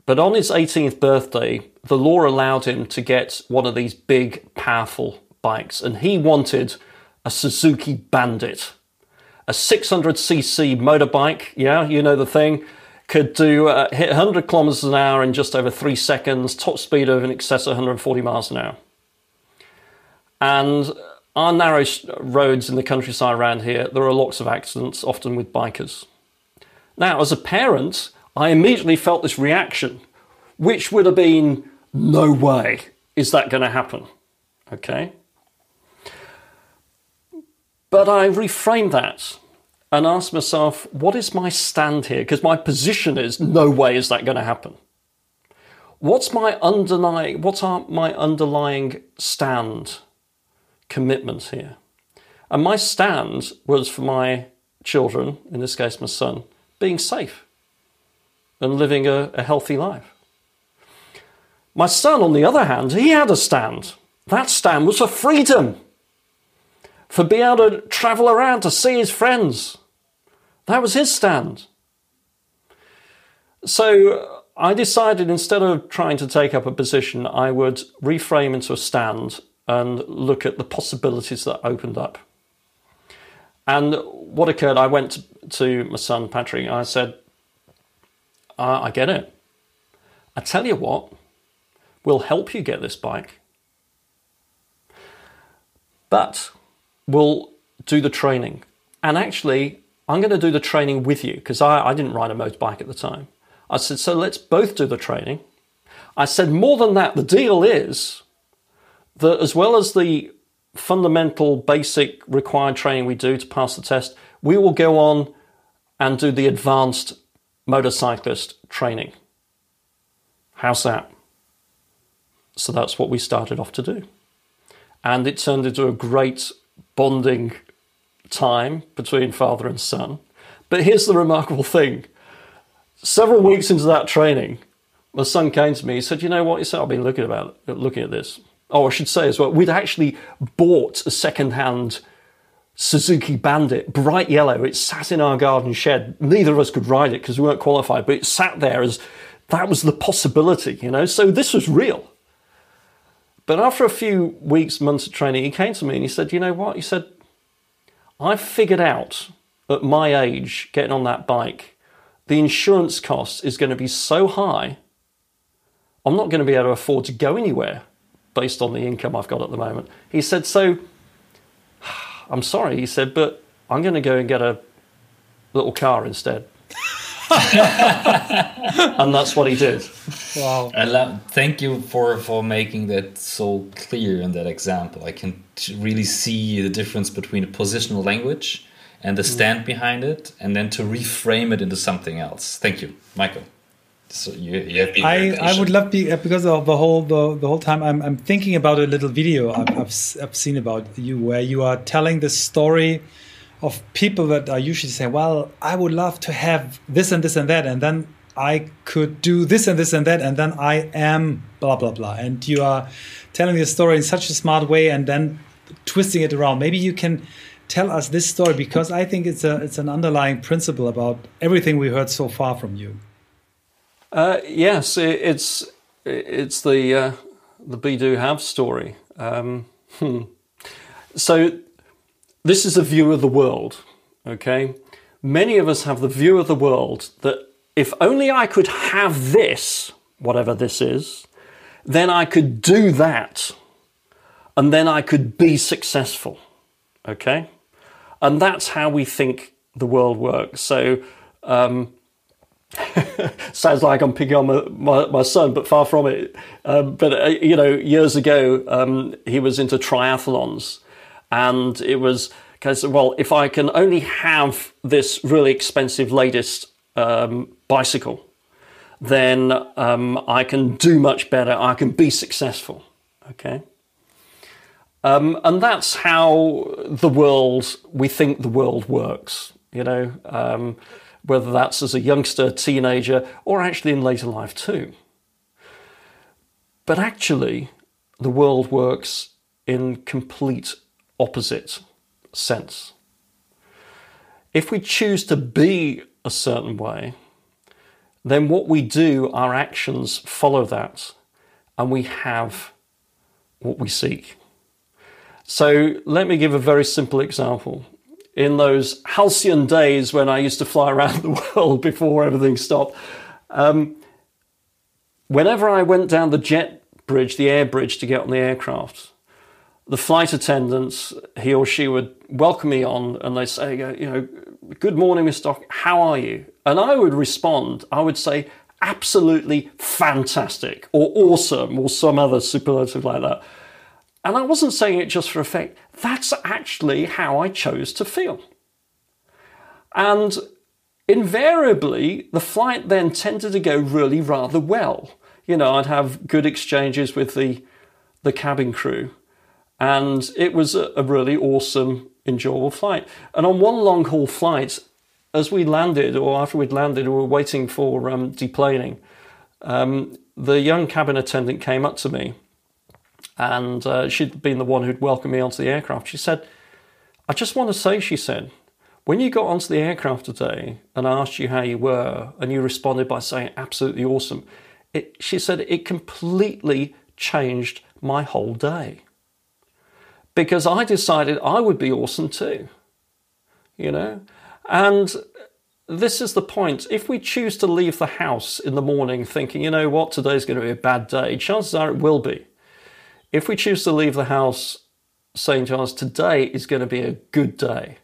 But on his 18th birthday, the law allowed him to get one of these big, powerful bikes. And he wanted a Suzuki Bandit, a 600cc motorbike. Yeah, you know the thing. Could do uh, hit 100 kilometers an hour in just over three seconds, top speed of in excess of 140 miles an hour. And our narrow roads in the countryside around here, there are lots of accidents, often with bikers. Now, as a parent, I immediately felt this reaction, which would have been no way is that going to happen. Okay? But I reframed that and ask myself, what is my stand here? Because my position is no way is that going to happen. What's my underlying, what are my underlying stand? commitment here. And my stand was for my children, in this case my son, being safe and living a, a healthy life. My son, on the other hand, he had a stand. That stand was for freedom, for being able to travel around to see his friends. That was his stand. So I decided instead of trying to take up a position, I would reframe into a stand and look at the possibilities that opened up. And what occurred, I went to my son Patrick and I said, I, I get it. I tell you what, we'll help you get this bike, but we'll do the training. And actually, I'm going to do the training with you because I, I didn't ride a motorbike at the time. I said, so let's both do the training. I said, more than that, the deal is that as well as the fundamental basic required training we do to pass the test, we will go on and do the advanced motorcyclist training. How's that? So that's what we started off to do. And it turned into a great bonding time between father and son. But here's the remarkable thing several weeks into that training, my son came to me. He said, "You know what?" He said, "I've been looking about looking at this oh, I should say as well, we'd actually bought a second-hand Suzuki Bandit, bright yellow. It sat in our garden shed. Neither of us could ride it because we weren't qualified, but it sat there as that was the possibility, you know. So this was real. But after a few weeks, months of training, he came to me and he said, "You know what?" He said, "I've figured out at my age, getting on that bike, the insurance cost is going to be so high. I'm not going to be able to afford to go anywhere." based on the income I've got at the moment. He said, So I'm sorry, he said, but I'm going to go and get a little car instead. and that's what he did. Wow! Love, thank you for for making that so clear in that example. I can really see the difference between a positional language and the stand mm. behind it, and then to reframe it into something else. Thank you, Michael. So you, you have been. I, I would love be because of the whole the, the whole time I'm I'm thinking about a little video I've, I've, I've seen about you where you are telling the story of people that are usually say, well, I would love to have this and this and that, and then I could do this and this and that, and then I am blah blah blah. And you are telling the story in such a smart way, and then twisting it around. Maybe you can tell us this story because I think it's a it's an underlying principle about everything we heard so far from you. Uh, yes, it, it's it's the uh, the be do have story. Um, hmm. So this is a view of the world. Okay, many of us have the view of the world that if only I could have this, whatever this is, then I could do that, and then I could be successful. Okay, and that's how we think the world works. So. Um, sounds like I'm picking on my, my, my, son, but far from it. Um, but, uh, you know, years ago, um, he was into triathlons. And it was because, well, if I can only have this really expensive latest um, bicycle, then um, I can do much better. I can be successful. Okay. Um, and that's how the world, we think the world works, you know um, whether that's as a youngster, teenager, or actually in later life too. But actually, the world works in complete opposite sense. If we choose to be a certain way, then what we do, our actions follow that, and we have what we seek. So let me give a very simple example in those halcyon days when I used to fly around the world before everything stopped. Um, whenever I went down the jet bridge, the air bridge to get on the aircraft, the flight attendants, he or she would welcome me on and they'd say, you know, good morning, Mr. Stock, how are you? And I would respond, I would say, absolutely fantastic or awesome or some other superlative like that. And I wasn't saying it just for effect. That's actually how I chose to feel. And invariably, the flight then tended to go really rather well. You know, I'd have good exchanges with the, the cabin crew, and it was a, a really awesome, enjoyable flight. And on one long haul flight, as we landed, or after we'd landed, we were waiting for um, deplaning, um, the young cabin attendant came up to me and uh, she'd been the one who'd welcomed me onto the aircraft. She said, I just want to say, she said, when you got onto the aircraft today and I asked you how you were, and you responded by saying, absolutely awesome, it, she said, it completely changed my whole day. Because I decided I would be awesome too. You know? And this is the point. If we choose to leave the house in the morning thinking, you know what, today's going to be a bad day, chances are it will be. If we choose to leave the house saying to us, today is going to be a good day,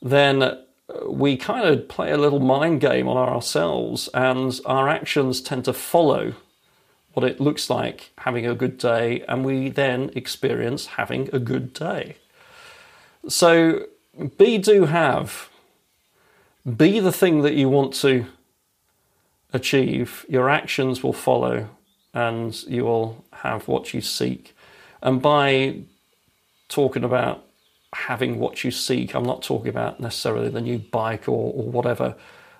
then uh, we kind of play a little mind game on ourselves and our actions tend to follow what it looks like having a good day, and we then experience having a good day. So, be, do, have. Be the thing that you want to achieve. Your actions will follow, and you will have what you seek. And by talking about having what you seek, I'm not talking about necessarily the new bike or, or whatever.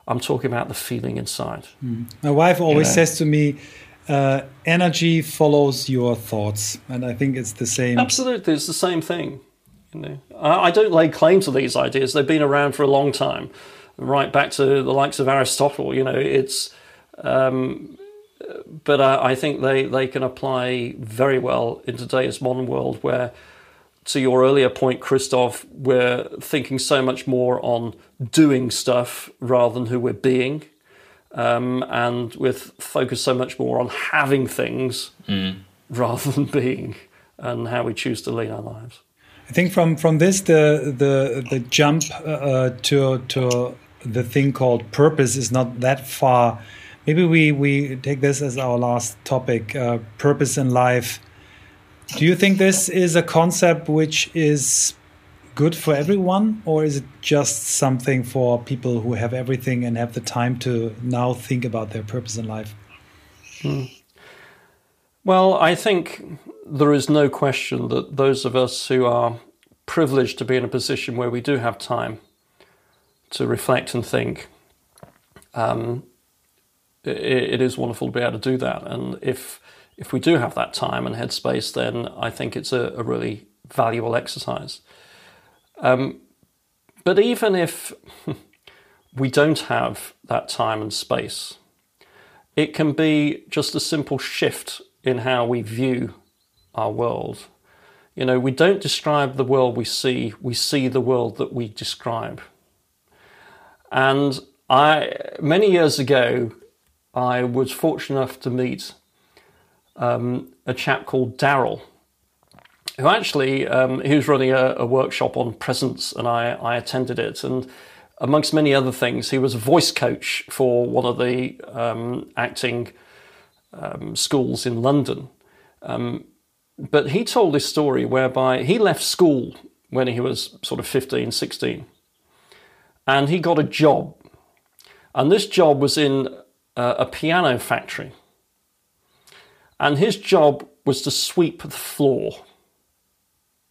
I'm talking about the feeling inside. Mm. My wife always says to me, uh, energy follows your thoughts. And I think it's the same. Absolutely, it's the same thing. You know, I, I don't lay claim to these ideas. They've been around for a long time, right back to the likes of Aristotle. You know, it's um, but I, I, think they, they can apply very well in today's modern world where, to your earlier point, Christoph, we're thinking so much more on doing stuff rather than who we're being. Um, and with focus so much more on having things mm. rather than being and how we choose to lead our lives. I think from, from this the the the jump uh, to to the thing called purpose is not that far maybe we we take this as our last topic uh, purpose in life do you think this is a concept which is good for everyone, or is it just something for people who have everything and have the time to now think about their purpose in life? Hmm. Well, I think there is no question that those of us who are privileged to be in a position where we do have time to reflect and think, um, it, it is wonderful to be able to do that. And if if we do have that time and headspace, then I think it's a, a really valuable exercise. Um, but even if we don't have that time and space, it can be just a simple shift in how we view our world. You know, we don't describe the world we see, we see the world that we describe. And I, many years ago, I was fortunate enough to meet um, a chap called Daryl, who actually um, he was running a, a, workshop on presence, and I, I, attended it. And amongst many other things, he was a voice coach for one of the um, acting um, schools in London. Um, but he told this story whereby he left school when he was sort of 15, 16, and he got a job. And this job was in a, a piano factory. And his job was to sweep the floor.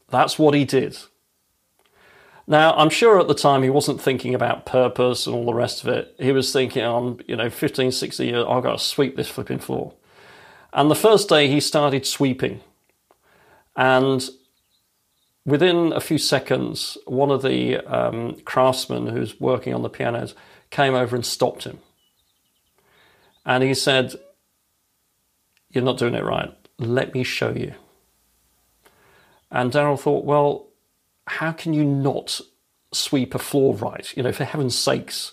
That's what he did. Now, I'm sure at the time he wasn't thinking about purpose and all the rest of it. He was thinking, I'm, you know, 15, 16 years, I've got to sweep this flipping floor. And the first day he started sweeping. And within a few seconds, one of the um, craftsmen who's working on the pianos came over and stopped him. And he said, You're not doing it right. Let me show you. And Daryl thought, well, how can you not sweep a floor right? You know, for heaven's sakes,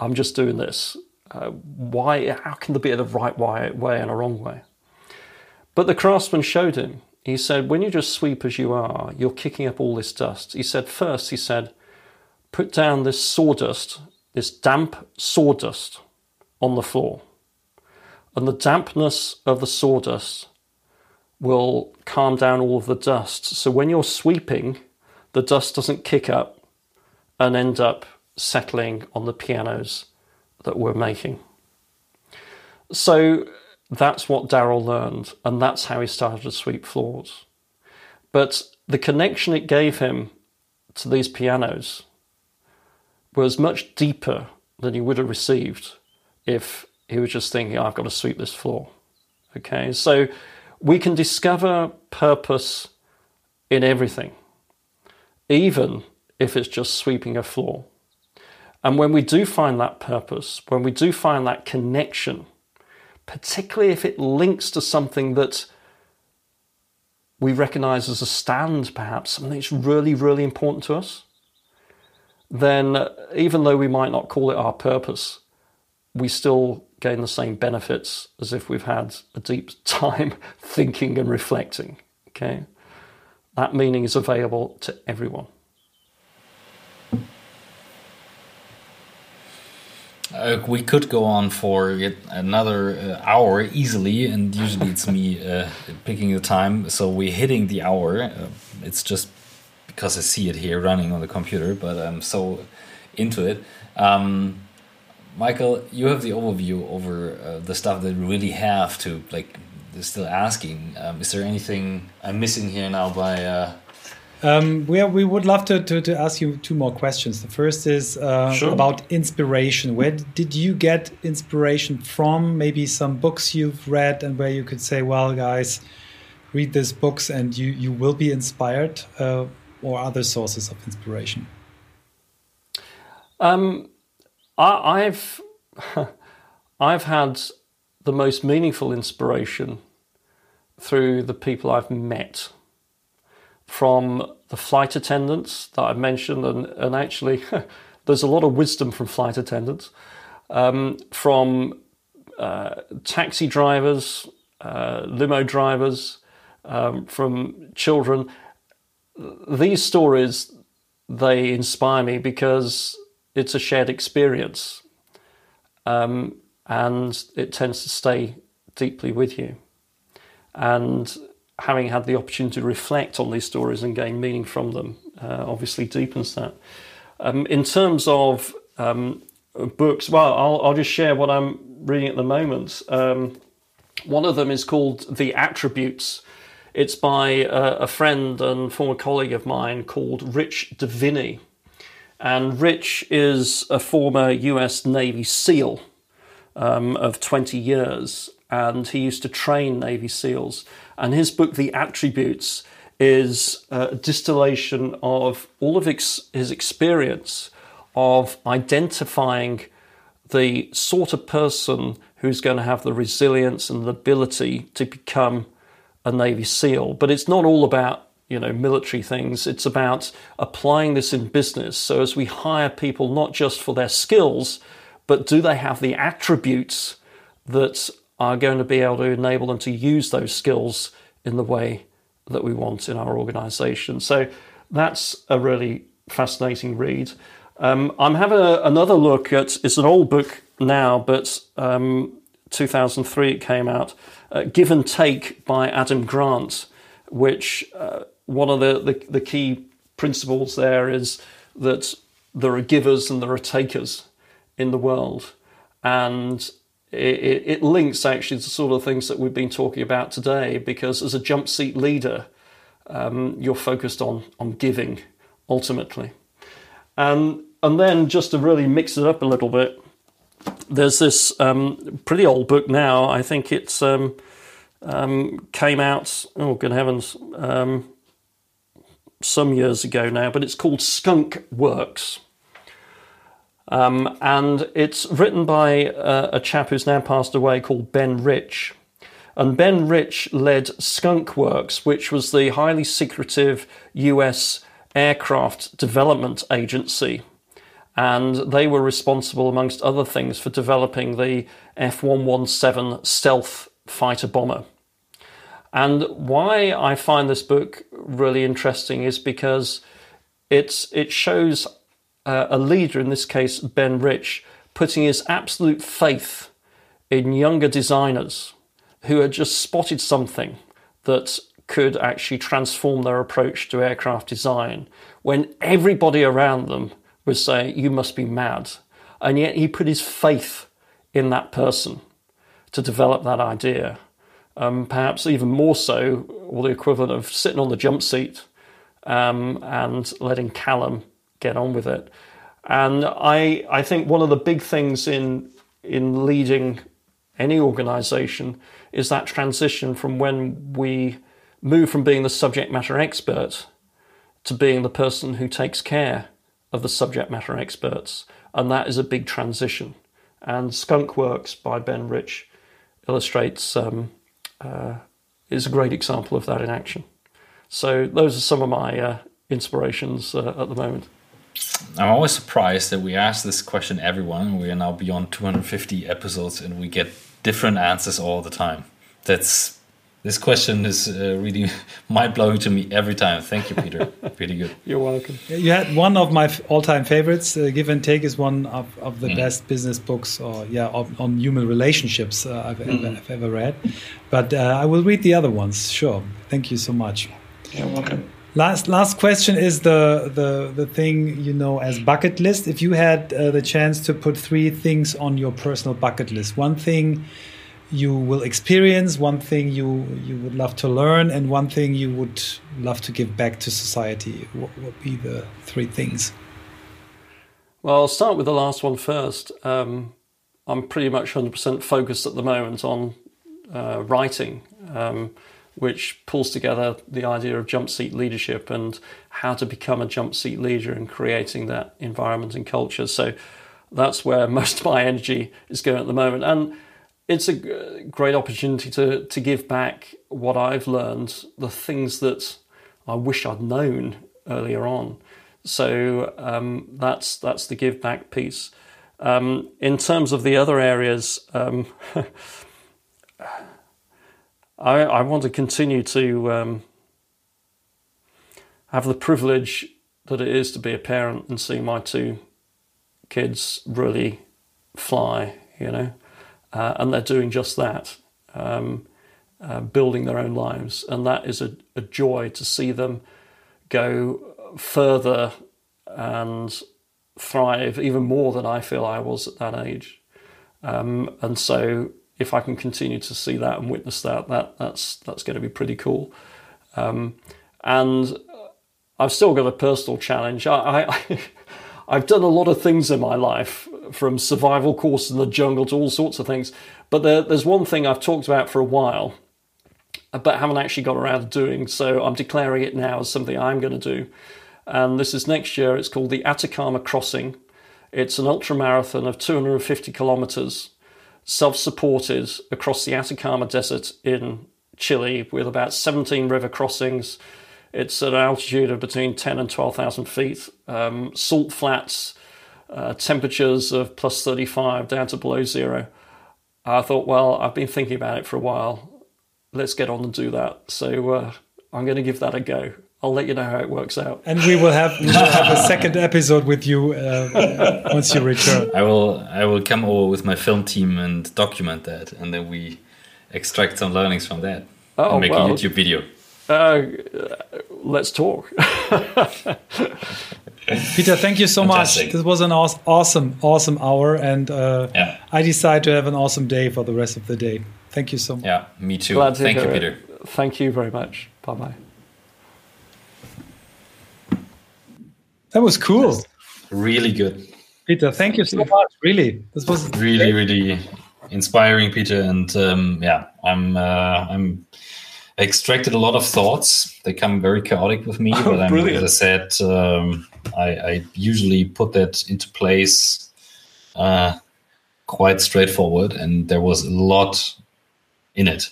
I'm just doing this. Uh, why? How can there be a right way, way and a wrong way? But the craftsman showed him. He said, when you just sweep as you are, you're kicking up all this dust. He said, first, he said, put down this sawdust, this damp sawdust on the floor. And the dampness of the sawdust will calm down all of the dust. So when you're sweeping, the dust doesn't kick up and end up settling on the pianos that we're making. So that's what Daryl learned, and that's how he started to sweep floors. But the connection it gave him to these pianos was much deeper than he would have received if he was just thinking, oh, I've got to sweep this floor. Okay, so we can discover purpose in everything, even if it's just sweeping a floor. And when we do find that purpose, when we do find that connection, particularly if it links to something that we recognize as a stand, perhaps, something that's really, really important to us, then even though we might not call it our purpose, we still gain the same benefits as if we've had a deep time thinking and reflecting. Okay? That meaning is available to everyone. Uh, we could go on for another uh, hour easily, and usually it's me uh, picking the time. So we're hitting the hour. Uh, it's just because I see it here running on the computer, but I'm so into it. Um, Michael, you have the overview over uh, the stuff that we really have to like. Still asking, um, is there anything I'm missing here now? By uh... um, we are, we would love to, to, to ask you two more questions. The first is uh, sure. about inspiration. Where did you get inspiration from? Maybe some books you've read, and where you could say, "Well, guys, read these books, and you you will be inspired." Uh, or other sources of inspiration. Um, I, have I've had the most meaningful inspiration through the people I've met, from the flight attendants that I've mentioned, and, and actually, there's a lot of wisdom from flight attendants, um, from uh, taxi drivers, uh, limo drivers, um, from children. These stories they inspire me because it's a shared experience, um, and it tends to stay deeply with you. And having had the opportunity to reflect on these stories and gain meaning from them, uh, obviously deepens that. Um, in terms of um, books, well, I'll, I'll, just share what I'm reading at the moment. Um, one of them is called The Attributes. It's by a, a friend and former colleague of mine called Rich Diviney. And Rich is a former US Navy SEAL um, of 20 years, and he used to train Navy SEALs. And his book, The Attributes, is a distillation of all of his experience of identifying the sort of person who's going to have the resilience and the ability to become a Navy SEAL. But it's not all about you know military things. It's about applying this in business. So as we hire people, not just for their skills, but do they have the attributes that are going to be able to enable them to use those skills in the way that we want in our organization. So that's a really fascinating read. Um, I'm having a, another look at it's an old book now, but um, 2003 it came out, uh, Give and Take by Adam Grant, which uh, one of the, the, the key principles there is that there are givers and there are takers in the world. And it, it, links actually to sort of things that we've been talking about today because as a jump seat leader, um, you're focused on, on giving ultimately. And, and then just to really mix it up a little bit, there's this um, pretty old book now. I think it's um, um came out, oh, good heavens, um, some years ago now, but it's called Skunk Works. Um, and it's written by uh, a chap who's now passed away called Ben Rich. And Ben Rich led Skunk Works, which was the highly secretive US aircraft development agency. And they were responsible, amongst other things, for developing the F 117 stealth fighter bomber. And why I find this book really interesting is because it's, it shows uh, a leader, in this case Ben Rich, putting his absolute faith in younger designers who had just spotted something that could actually transform their approach to aircraft design when everybody around them was saying, You must be mad. And yet he put his faith in that person to develop that idea. Um, perhaps even more so, or the equivalent of sitting on the jump seat um, and letting Callum get on with it. And I, I think one of the big things in, in leading any organization is that transition from when we move from being the subject matter expert to being the person who takes care of the subject matter experts. And that is a big transition. And Skunk Works by Ben Rich illustrates, um, uh, is a great example of that in action. So those are some of my uh, inspirations uh, at the moment. I'm always surprised that we ask this question everyone. We are now beyond 250 episodes and we get different answers all the time. That's this question is uh, really mind blowing to me every time. Thank you, Peter. really good. You're welcome. You had one of my all-time favorites. Uh, Give and Take is one of, of the mm. best business books, or yeah, of, on human relationships uh, I've, mm. ever, I've, ever, read. But uh, I will read the other ones. Sure. Thank you so much. You're welcome. Last last question is the the the thing you know as bucket list. If you had uh, the chance to put three things on your personal bucket list, one thing you will experience, one thing you you would love to learn, and one thing you would love to give back to society, what would be the three things? Well, I'll start with the last one first. Um, I'm pretty much 100% focused at the moment on uh, writing. Um, which pulls together the idea of jump seat leadership and how to become a jump seat leader and creating that environment and culture. So that's where most of my energy is going at the moment. And it's a great opportunity to, to give back what I've learned, the things that I wish I'd known earlier on. So um, that's that's the give back piece. Um, in terms of the other areas, um, I, I want to continue to um, have the privilege that it is to be a parent and see my two kids really fly, you know, uh, and they're doing just that, um, uh, building their own lives, and that is a, a, joy to see them go further and thrive even more than I feel I was at that age. Um, and so if I can continue to see that and witness that, that that's that's going to be pretty cool. Um, and I've still got a personal challenge. I, I I've done a lot of things in my life, from survival course in the jungle to all sorts of things. But there, there's one thing I've talked about for a while, but haven't actually got around to doing. So I'm declaring it now as something I'm going to do. And this is next year. It's called the Atacama Crossing. It's an ultra marathon of 250 kilometers, self supported across the Atacama Desert in Chile with about 17 river crossings it's at an altitude of between 10 and 12,000 feet, um, salt flats, uh, temperatures of plus 35 down to below zero. I thought, well, I've been thinking about it for a while. Let's get on and do that. So uh, I'm going to give that a go. I'll let you know how it works out. And we will have, we will have a second episode with you uh, once you return. I will I will come over with my film team and document that, and then we extract some learnings from that oh, and make well, a YouTube video. Uh, let's talk. Peter, thank you so Fantastic. much. This was an awesome, awesome hour, and uh, yeah. I decide to have an awesome day for the rest of the day. Thank you so much. Yeah, me too. Glad thank you, Peter. Thank you very much. Bye bye. That was cool. really good. Peter, thank you so much. Really, this was really, great. really inspiring, Peter. And um, yeah, I'm, uh, I'm extracted a lot of thoughts. They come very chaotic with me, oh, but I'm, as I said, um, I, I, usually put that into place uh, quite straightforward, and there was a lot in it.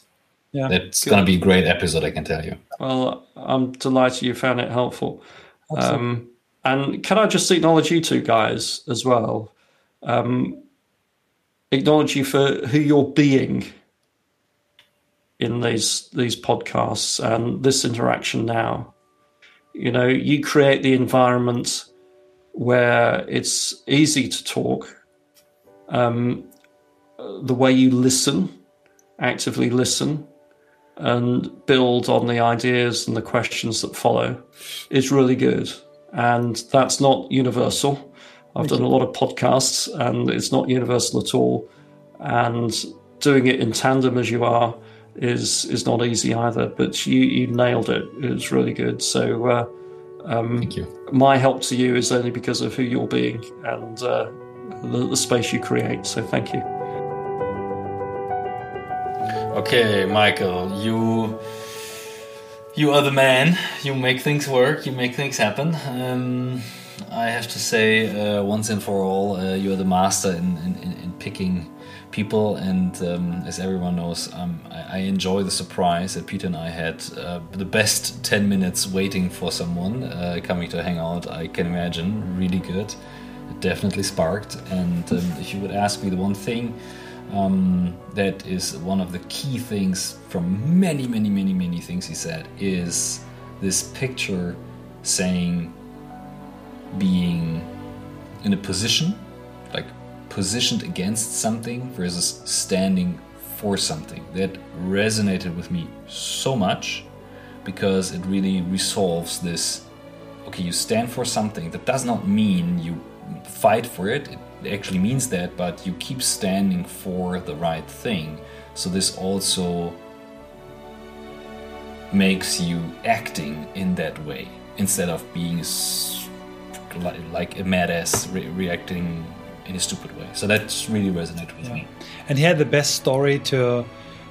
Yeah, it's going to be a great episode, I can tell you. Well, I'm delighted you found it helpful. Um, and can I just acknowledge you two guys as well? Um, acknowledge you for who you're being in these these podcasts and this interaction now. You know, you create the environment where it's easy to talk. Um, the way you listen, actively listen, and build on the ideas and the questions that follow is really good. And that's not universal. I've done a lot of podcasts and it's not universal at all. And doing it in tandem as you are is is not easy either. But you you nailed it. It was really good. So uh, um, thank you. My help to you is only because of who you're being and uh, the, the space you create. So thank you. Okay, Michael, you you are the man. You make things work. You make things happen. Um, I have to say, uh, once and for all, uh, you are the master in, in, in picking people. And um, as everyone knows, um, I, I, enjoy the surprise that Peter and I had uh, the best 10 minutes waiting for someone uh, coming to hang out. I can imagine really good. It definitely sparked. And um, if you would ask me the one thing um, that is one of the key things from many, many, many, many things he said is this picture saying being in a position like positioned against something versus standing for something. That resonated with me so much because it really resolves this okay, you stand for something. That does not mean you fight for it, it actually means that, but you keep standing for the right thing. So this also makes you acting in that way instead of being like a mad ass re- reacting in a stupid way. So that's really resonated with yeah. me. And he had the best story to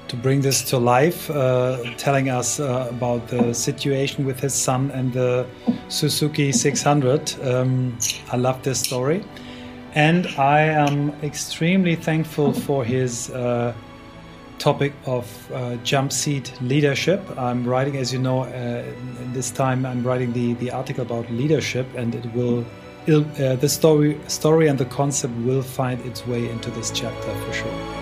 to bring this to life, uh, telling us uh, about the situation with his son and the Suzuki 600. Um, I love this story. And I am extremely thankful for his uh, topic of uh, jump seat leadership. I'm writing, as you know, uh, this time I'm writing the, the article about leadership, and it will uh, the story story and the concept will find its way into this chapter for sure.